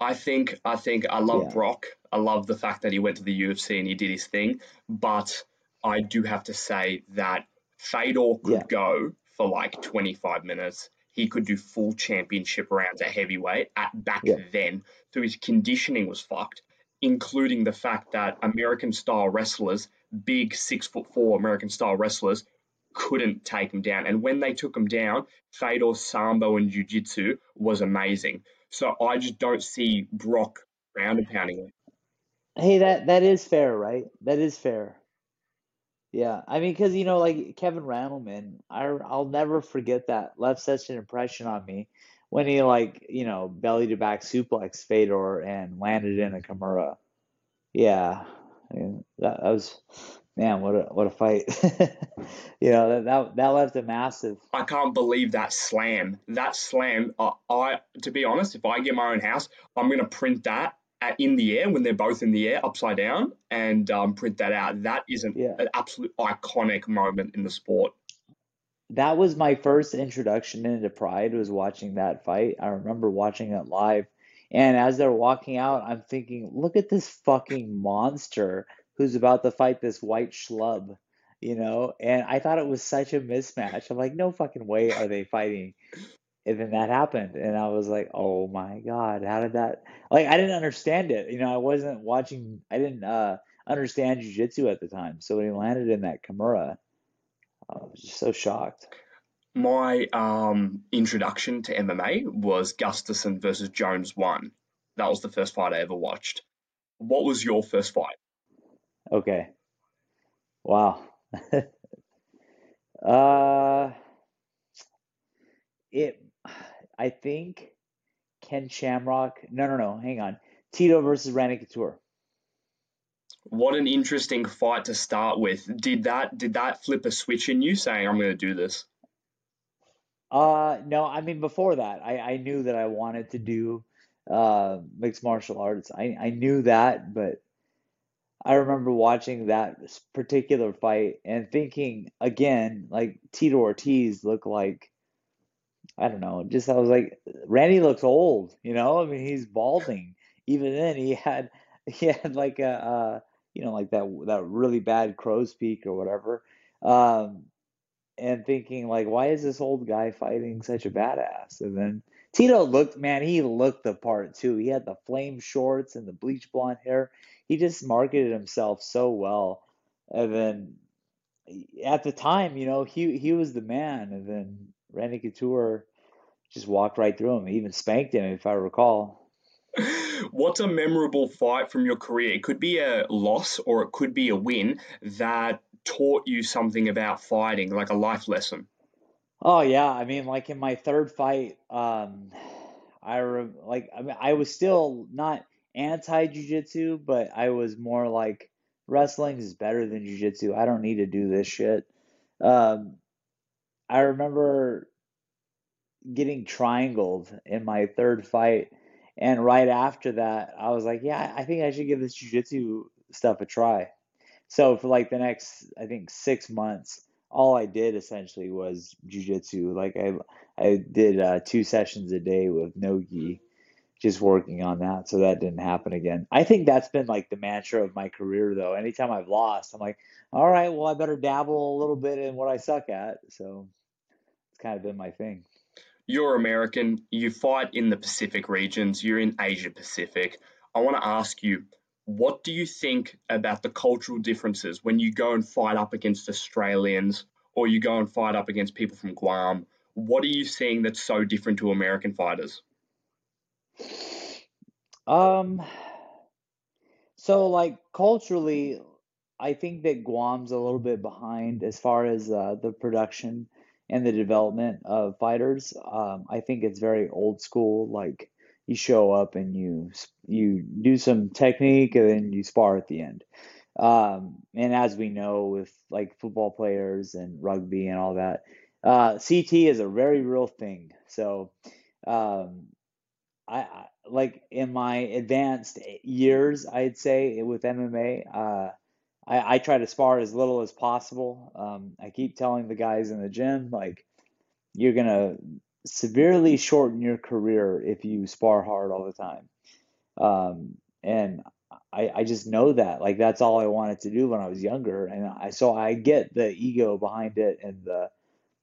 Speaker 3: I think I think I love
Speaker 4: Yeah,
Speaker 3: Brock. I love the fact that he went to the UFC and he did his thing. But I do have to say that Fedor
Speaker 4: yeah,
Speaker 3: could go for like 25 minutes. He could do full championship rounds at heavyweight at back
Speaker 4: yeah,
Speaker 3: then. So his conditioning was fucked, including the fact that American style wrestlers, big six foot four American style wrestlers, couldn't take him down. And when they took him down, Fedor's sambo and jiu-jitsu was amazing. So I just don't see Brock round and pounding him.
Speaker 4: Hey, that that is fair, right? That is fair. Yeah, I mean, because you know, like Kevin Randleman, I I'll never forget that. Left such an impression on me when he like you know belly to back suplex Fedor and landed in a Kimura. Yeah, I mean, that, that was man, what a what a fight. You know that that that left a massive.
Speaker 3: I can't believe that slam. That slam, I, I to be honest, if I get my own house, I'm gonna print that at, in the air when they're both in the air, upside down, and um, print that out. That is an,
Speaker 4: Yeah,
Speaker 3: an absolute iconic moment in the sport.
Speaker 4: that was my first introduction into Pride was watching that fight. I remember watching it live, and as they're walking out, I'm thinking, look at this fucking monster who's about to fight this white schlub, you know? And I thought it was such a mismatch. I'm like, no fucking way are they fighting. And then that happened, and I was like, oh my God, how did that? Like, I didn't understand it. You know, I wasn't watching, I didn't uh understand jiu-jitsu at the time. So when he landed in that Kimura, I was just so shocked.
Speaker 3: My um, introduction to MMA was Gustafsson versus Jones one. That was the first fight I ever watched. What was your first fight?
Speaker 4: Okay. Wow. Uh, it, I think Ken Shamrock. No, no, no. Hang on. Tito versus Randy Couture.
Speaker 3: What an interesting fight to start with. Did that did that flip a switch in you saying I'm going to do this?
Speaker 4: Uh, no, I mean before that, I I knew that I wanted to do uh mixed martial arts. I I knew that, but I remember watching that particular fight and thinking again, like Tito Ortiz looked like I don't know, just I was like, Randy looks old, you know? I mean, he's balding. Even then, he had he had like a uh, you know, like that that really bad crow's peak or whatever. Um, and thinking like, why is this old guy fighting such a badass? And then Tito looked, man, he looked the part too. He had the flame shorts and the bleach blonde hair. He just marketed himself so well. And then at the time, you know, he he was the man. And then Randy Couture just walked right through him. He even spanked him, if I recall.
Speaker 3: What's a memorable fight from your career? It could be a loss or it could be a win that taught you something about fighting, like a life lesson.
Speaker 4: Oh yeah, I mean, like in my third fight, um, I re like I mean, I was still not anti jiu-jitsu, but I was more like wrestling is better than jiu-jitsu. I don't need to do this shit. Um, I remember getting triangled in my third fight, and right after that, I was like, yeah, I think I should give this jiu-jitsu stuff a try. So for like the next, I think six months, all I did essentially was jujitsu. Like I, I did uh, two sessions a day with no gi, just working on that. So that didn't happen again. I think that's been like the mantra of my career, though. Anytime I've lost, I'm like, all right, well, I better dabble a little bit in what I suck at. So it's kind of been my thing.
Speaker 3: You're American, you fight in the Pacific regions, you're in Asia Pacific. I want to ask you, what do you think about the cultural differences when you go and fight up against Australians or you go and fight up against people from Guam? What are you seeing that's so different to American fighters?
Speaker 4: Um, so like culturally, I think that Guam's a little bit behind as far as uh, the production and the development of fighters. Um, I think it's very old school. Like you show up and you you do some technique and then you spar at the end. Um, and as we know with like football players and rugby and all that,
Speaker 5: Uh, CT is a very real thing. So, um, I, I like in my advanced years, I'd say with MMA, uh, I, I try to spar as little as possible. Um, I keep telling the guys in the gym, like, you're gonna severely shorten your career if you spar hard all the time. Um, and I, I just know that like that's all I wanted to do when I was younger, and I so I get the ego behind it and the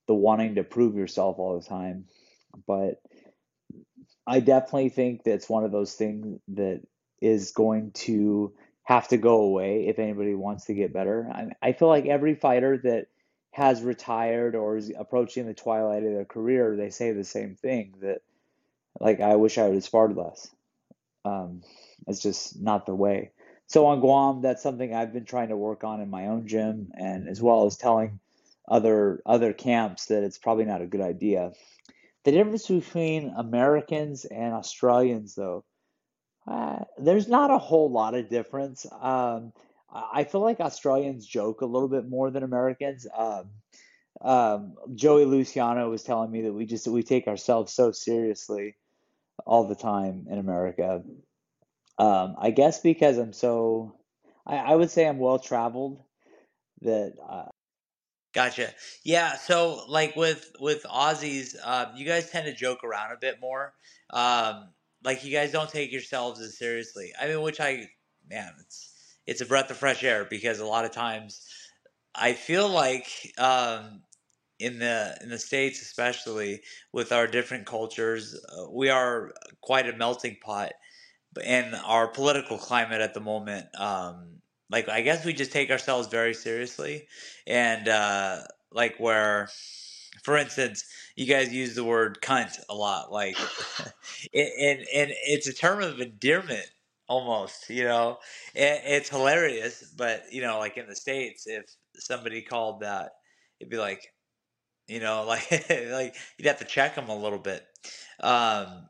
Speaker 5: the wanting to prove yourself all the time, but I definitely think that's one of those things that is going to have to go away if anybody wants to get better. I, I feel like every fighter that has retired or is approaching the twilight of their career, they say the same thing that like I wish I would have sparred less. Um, it's just not the way. So on Guam, that's something I've been trying to work on in my own gym, and as well as telling other other camps that it's probably not a good idea. The difference between Americans and Australians, though, uh, there's not a whole lot of difference. Um, I feel like Australians joke a little bit more than Americans. Um, um, Joey Luciano was telling me that we just we take ourselves so seriously all the time in America. Um, I guess because I'm so, I, I would say I'm well traveled that uh,
Speaker 4: Gotcha. Yeah. So, like with with Aussies, um, you guys tend to joke around a bit more. Um, like you guys don't take yourselves as seriously. I mean, which I, man, it's it's a breath of fresh air because a lot of times I feel like um, in the in the states, especially with our different cultures, uh, we are quite a melting pot. And our political climate at the moment, um, like I guess we just take ourselves very seriously, and uh, like where, for instance, you guys use the word cunt a lot, like, and and it's a term of endearment almost, you know, and it's hilarious. But you know, like in the states, if somebody called that, it'd be like, you know, like like you'd have to check them a little bit. Um,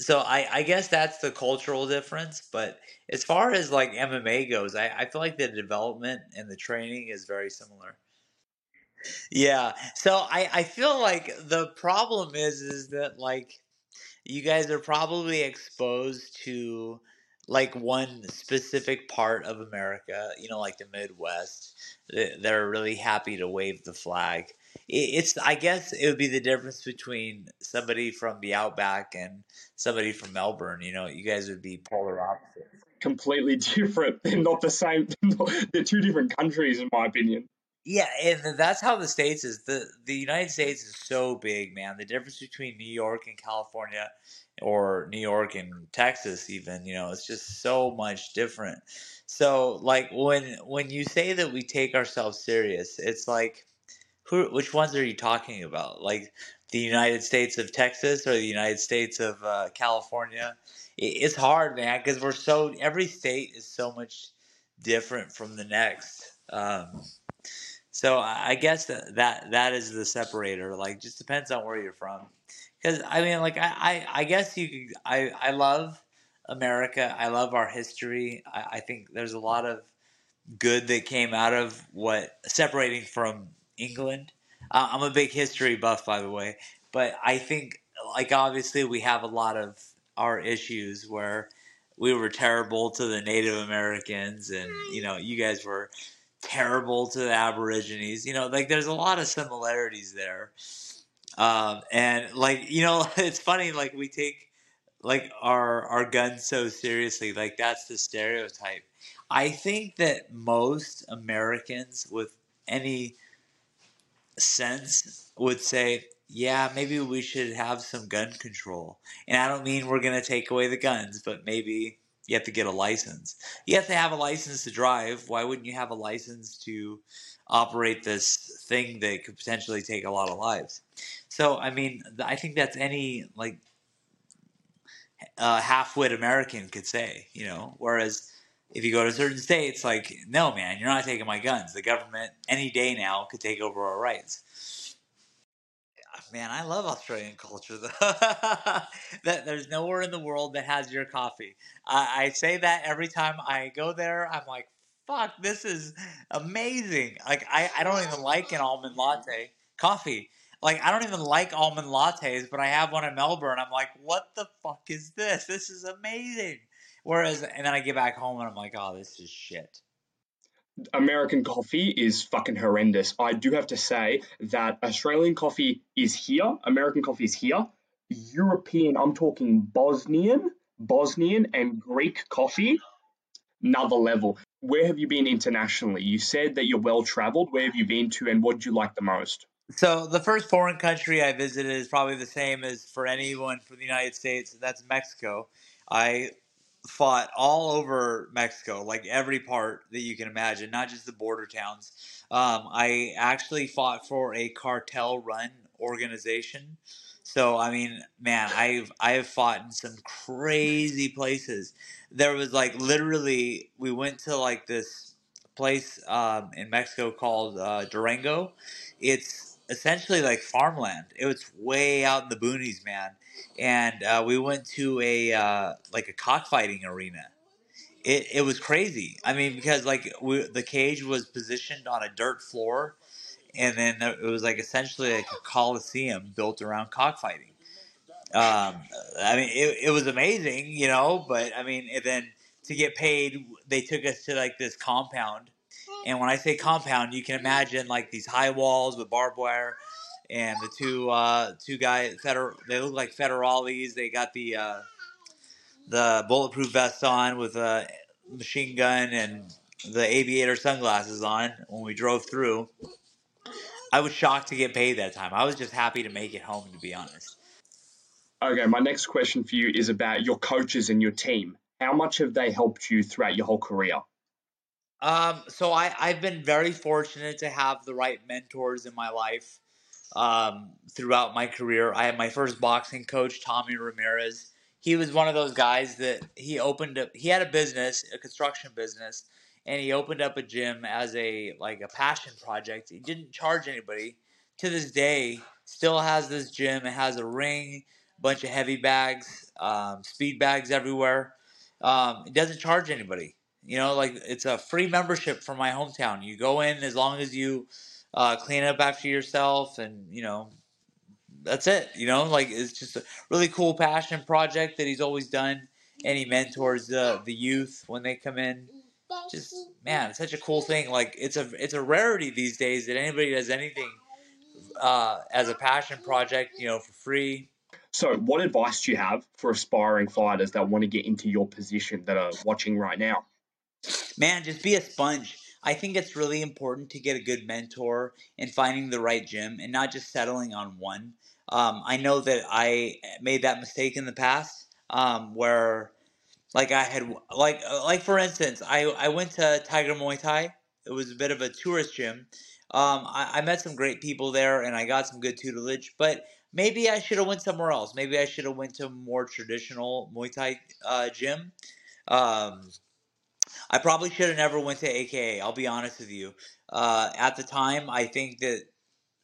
Speaker 4: so I, I guess that's the cultural difference. But as far as like MMA goes, I, I feel like the development and the training is very similar. Yeah. So I, I feel like the problem is is that like you guys are probably exposed to like one specific part of America, you know, like the Midwest. They- They're really happy to wave the flag. It's, I guess, it would be the difference between somebody from the Outback and somebody from Melbourne. You know, you guys would be polar opposites.
Speaker 3: Completely different. They're not the same. They're two different countries, in my opinion.
Speaker 4: Yeah, and that's how the states is. the The United States is so big, man. The difference between New York and California, or New York and Texas, even, you know, it's just so much different. So, like when when you say that we take ourselves serious, it's like who? Which ones are you talking about? Like the United States of Texas or the United States of uh, California? I- It's hard, man, because we're so every state is so much different from the next. Um, so I guess that, that that is the separator. Like, just depends on where you're from. Because I mean, like I, I, I guess you could. I, I love America. I love our history. I, I think there's a lot of good that came out of what separating from England. Uh, I'm a big history buff, by the way, but I think like obviously we have a lot of our issues where we were terrible to the Native Americans, and you know you guys were terrible to the Aborigines. You know, like there's a lot of similarities there. Um, and like you know, it's funny. Like we take like our our guns so seriously. Like that's the stereotype. I think that most Americans with any sense would say, yeah, maybe we should have some gun control. And I don't mean we're going to take away the guns, but maybe you have to get a license. You have to have a license to drive. Why wouldn't you have a license to operate this thing that could potentially take a lot of lives? So, I mean, I think that's any like uh, half-wit American could say, you know. Whereas if you go to certain states, like, no, man, you're not taking my guns. The government any day now could take over our rights. Man, I love Australian culture. That there's nowhere in the world that has your coffee. I, I say that every time I go there. I'm like, fuck, this is amazing. Like, I, I don't even like an almond latte. coffee. Like I don't even like almond lattes, but I have one in Melbourne. I'm like, what the fuck is this? This is amazing. Whereas, and then I get back home and I'm like, oh, this is shit.
Speaker 3: American coffee is fucking horrendous. I do have to say that Australian coffee is here, American coffee is here. European, I'm talking Bosnian, Bosnian and Greek coffee, another level. Where have you been internationally? You said that you're well traveled. Where have you been to and what did you like the most?
Speaker 4: So the first foreign country I visited is probably the same as for anyone from the United States, and that's Mexico. I fought all over Mexico, like every part that you can imagine, not just the border towns. Um, I actually fought for a cartel run organization. So I mean, man, I've I've fought in some crazy places. There was like literally, we went to like this place um, in Mexico called uh, Durango. It's essentially like farmland. It was way out in the boonies, man and uh, we went to a uh, like a cockfighting arena. It, it was crazy. I mean, because like we, the cage was positioned on a dirt floor, and then it was like essentially like a coliseum built around cockfighting. Um, I mean, it, it was amazing, you know. But I mean, and then to get paid, they took us to like this compound, and when I say compound, you can imagine like these high walls with barbed wire and the two uh, two guys, feder- they look like federales. They got the uh, the bulletproof vest on with a machine gun and the aviator sunglasses on when we drove through. I was shocked to get paid that time. I was just happy to make it home, to be honest.
Speaker 3: Okay, my next question for you is about your coaches and your team. How much have they helped you throughout your whole career?
Speaker 4: Um, so I, I've been very fortunate to have the right mentors in my life um, throughout my career. I had my first boxing coach, Tommy Ramirez. He was one of those guys that he opened up. He had a business, a construction business, and he opened up a gym as a like a passion project. He didn't charge anybody. To this day, still has this gym. It has a ring, bunch of heavy bags, um, speed bags everywhere. Um, it doesn't charge anybody. You know, like it's a free membership for my hometown. You go in as long as you uh, clean up after yourself, and you know, that's it. You know, like it's just a really cool passion project that he's always done, and he mentors the the youth when they come in. Just man, it's such a cool thing. Like it's a it's a rarity these days that anybody does anything uh, as a passion project, you know, for free.
Speaker 3: So, what advice do you have for aspiring fighters that want to get into your position that are watching right now?
Speaker 4: Man, just be a sponge I think it's really important to get a good mentor and finding the right gym and not just settling on one. Um, I know that I made that mistake in the past um, where, like, I had, like, uh, like for instance, I, I went to Tiger Muay Thai. It was a bit of a tourist gym. Um, I, I met some great people there and I got some good tutelage, but maybe I should have went somewhere else. Maybe I should have went to a more traditional Muay Thai uh, gym. Um, I probably should have never went to AKA. I'll be honest with you. Uh, at the time, I think that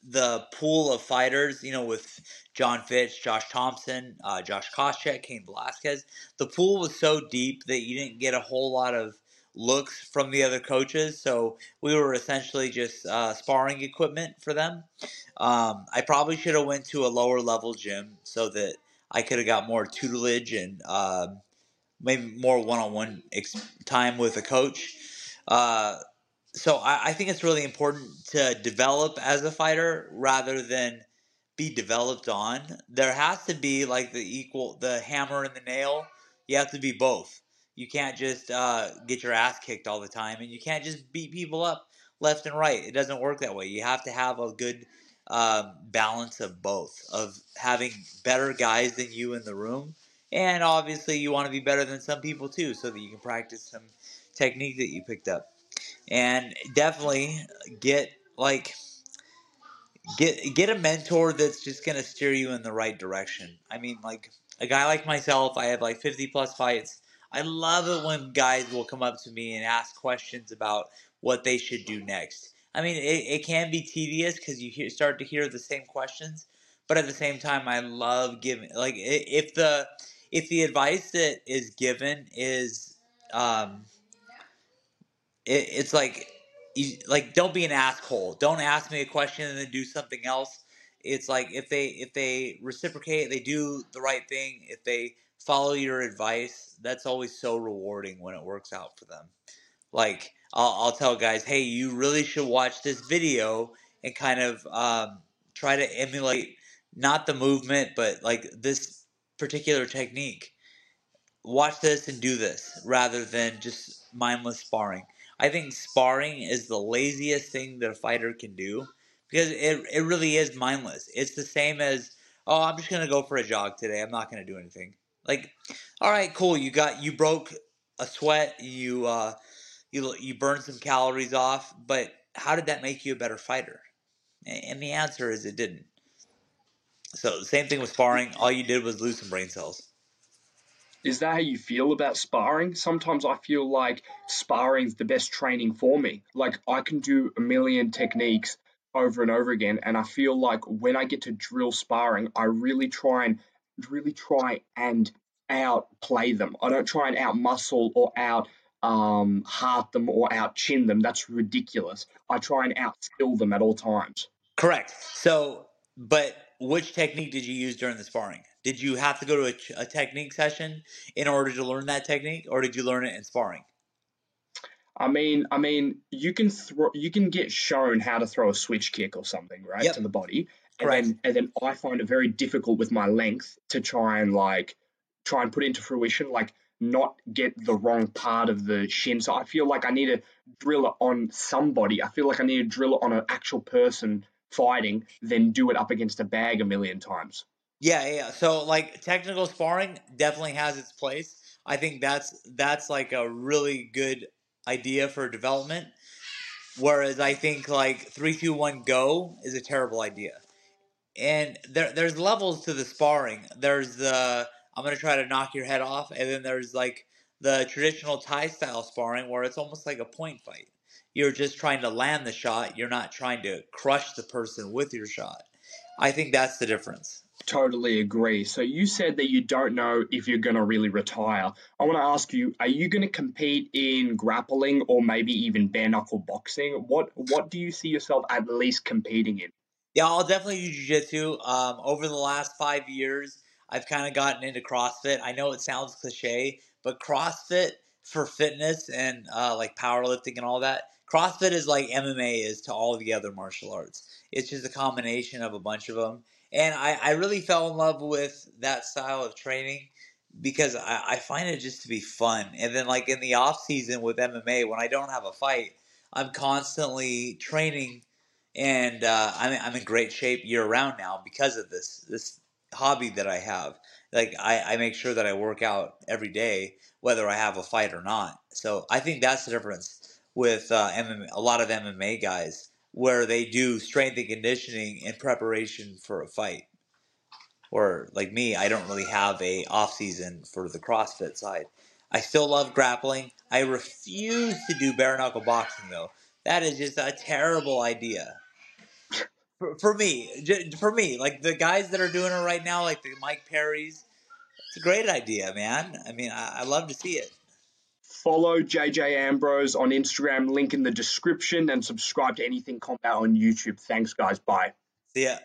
Speaker 4: the pool of fighters, you know, with John Fitch, Josh Thompson, uh, Josh Koscheck, Cain Velasquez, the pool was so deep that you didn't get a whole lot of looks from the other coaches. So we were essentially just uh, sparring equipment for them. Um, I probably should have went to a lower level gym so that I could have got more tutelage and um, maybe more one-on-one ex- time with a coach. Uh, so I, I, think it's really important to develop as a fighter rather than be developed on. There has to be like the equal, the hammer and the nail. You have to be both. You can't just uh, get your ass kicked all the time, and you can't just beat people up left and right. It doesn't work that way. You have to have a good uh, balance of both, of having better guys than you in the room and obviously, you want to be better than some people too, so that you can practice some technique that you picked up. And definitely get like get get a mentor that's just gonna steer you in the right direction. I mean, like a guy like myself, I have like 50 plus fights. I love it when guys will come up to me and ask questions about what they should do next. I mean, it, it can be tedious because you hear, start to hear the same questions, but at the same time, I love giving like if the if the advice that is given is um, it, it's like you, like don't be an asshole. Don't ask me a question and then do something else. It's like if they if they reciprocate, they do the right thing. If they follow your advice, that's always so rewarding when it works out for them. Like I'll, I'll tell guys, hey, you really should watch this video and kind of um, try to emulate not the movement, but like this particular technique. Watch this and do this rather than just mindless sparring. I think sparring is the laziest thing that a fighter can do because it, it really is mindless. It's the same as, oh, I'm just going to go for a jog today. I'm not going to do anything. Like, all right, cool. You got, you broke a sweat. You, uh, you, you burned some calories off, but how did that make you a better fighter? And the answer is it didn't. So the same thing with sparring. All you did was lose some brain cells.
Speaker 3: Is that how you feel about sparring? Sometimes I feel like sparring's the best training for me. Like I can do a million techniques over and over again, and I feel like when I get to drill sparring, I really try and really try and outplay them. I don't try and out muscle or out um, heart them or out chin them. That's ridiculous. I try and outskill them at all times.
Speaker 4: Correct. So, but which technique did you use during the sparring? Did you have to go to a, a, technique session in order to learn that technique, or did you learn it in sparring?
Speaker 3: I mean, I mean, you can throw, you can get shown how to throw a switch kick or something, right, yep. to the body, and Correct. then and then I find it very difficult with my length to try and like try and put into fruition, like not get the wrong part of the shin. So I feel like I need to drill it on somebody. I feel like I need to drill it on an actual person fighting, then do it up against a bag a million times.
Speaker 4: Yeah, yeah. So like technical sparring definitely has its place. I think that's that's like a really good idea for development. Whereas I think like three, two, one, go is a terrible idea. And there there's levels to the sparring. There's the I'm gonna try to knock your head off, and then there's like the traditional Thai style sparring where it's almost like a point fight. You're just trying to land the shot. You're not trying to crush the person with your shot. I think that's the difference.
Speaker 3: Totally agree. So you said that you don't know if you're going to really retire. I want to ask you: Are you going to compete in grappling or maybe even bare knuckle boxing? What What do you see yourself at least competing in?
Speaker 4: Yeah, I'll definitely do jiu-jitsu. Um, over the last five years, I've kind of gotten into CrossFit. I know it sounds cliche, but CrossFit for fitness and uh, like powerlifting and all that, CrossFit is like MMA is to all the other martial arts. It's just a combination of a bunch of them and I, I really fell in love with that style of training because I, I find it just to be fun. And then like in the off season with MMA, when I don't have a fight, I'm constantly training, and uh, I'm I'm in great shape year round now because of this this hobby that I have. Like I, I make sure that I work out every day, whether I have a fight or not. So I think that's the difference with uh, MMA, a lot of MMA guys where they do strength and conditioning in preparation for a fight. Or like me, I don't really have a off season for the CrossFit side. I still love grappling. I refuse to do bare knuckle boxing though. That is just a terrible idea. For, for me, for me, like the guys that are doing it right now, like the Mike Perrys, it's a great idea, man. I mean, I, I love to see it.
Speaker 3: Follow JJ Ambrose on Instagram, link in the description, and subscribe to Anything Combat on YouTube. Thanks, guys. Bye.
Speaker 4: See ya.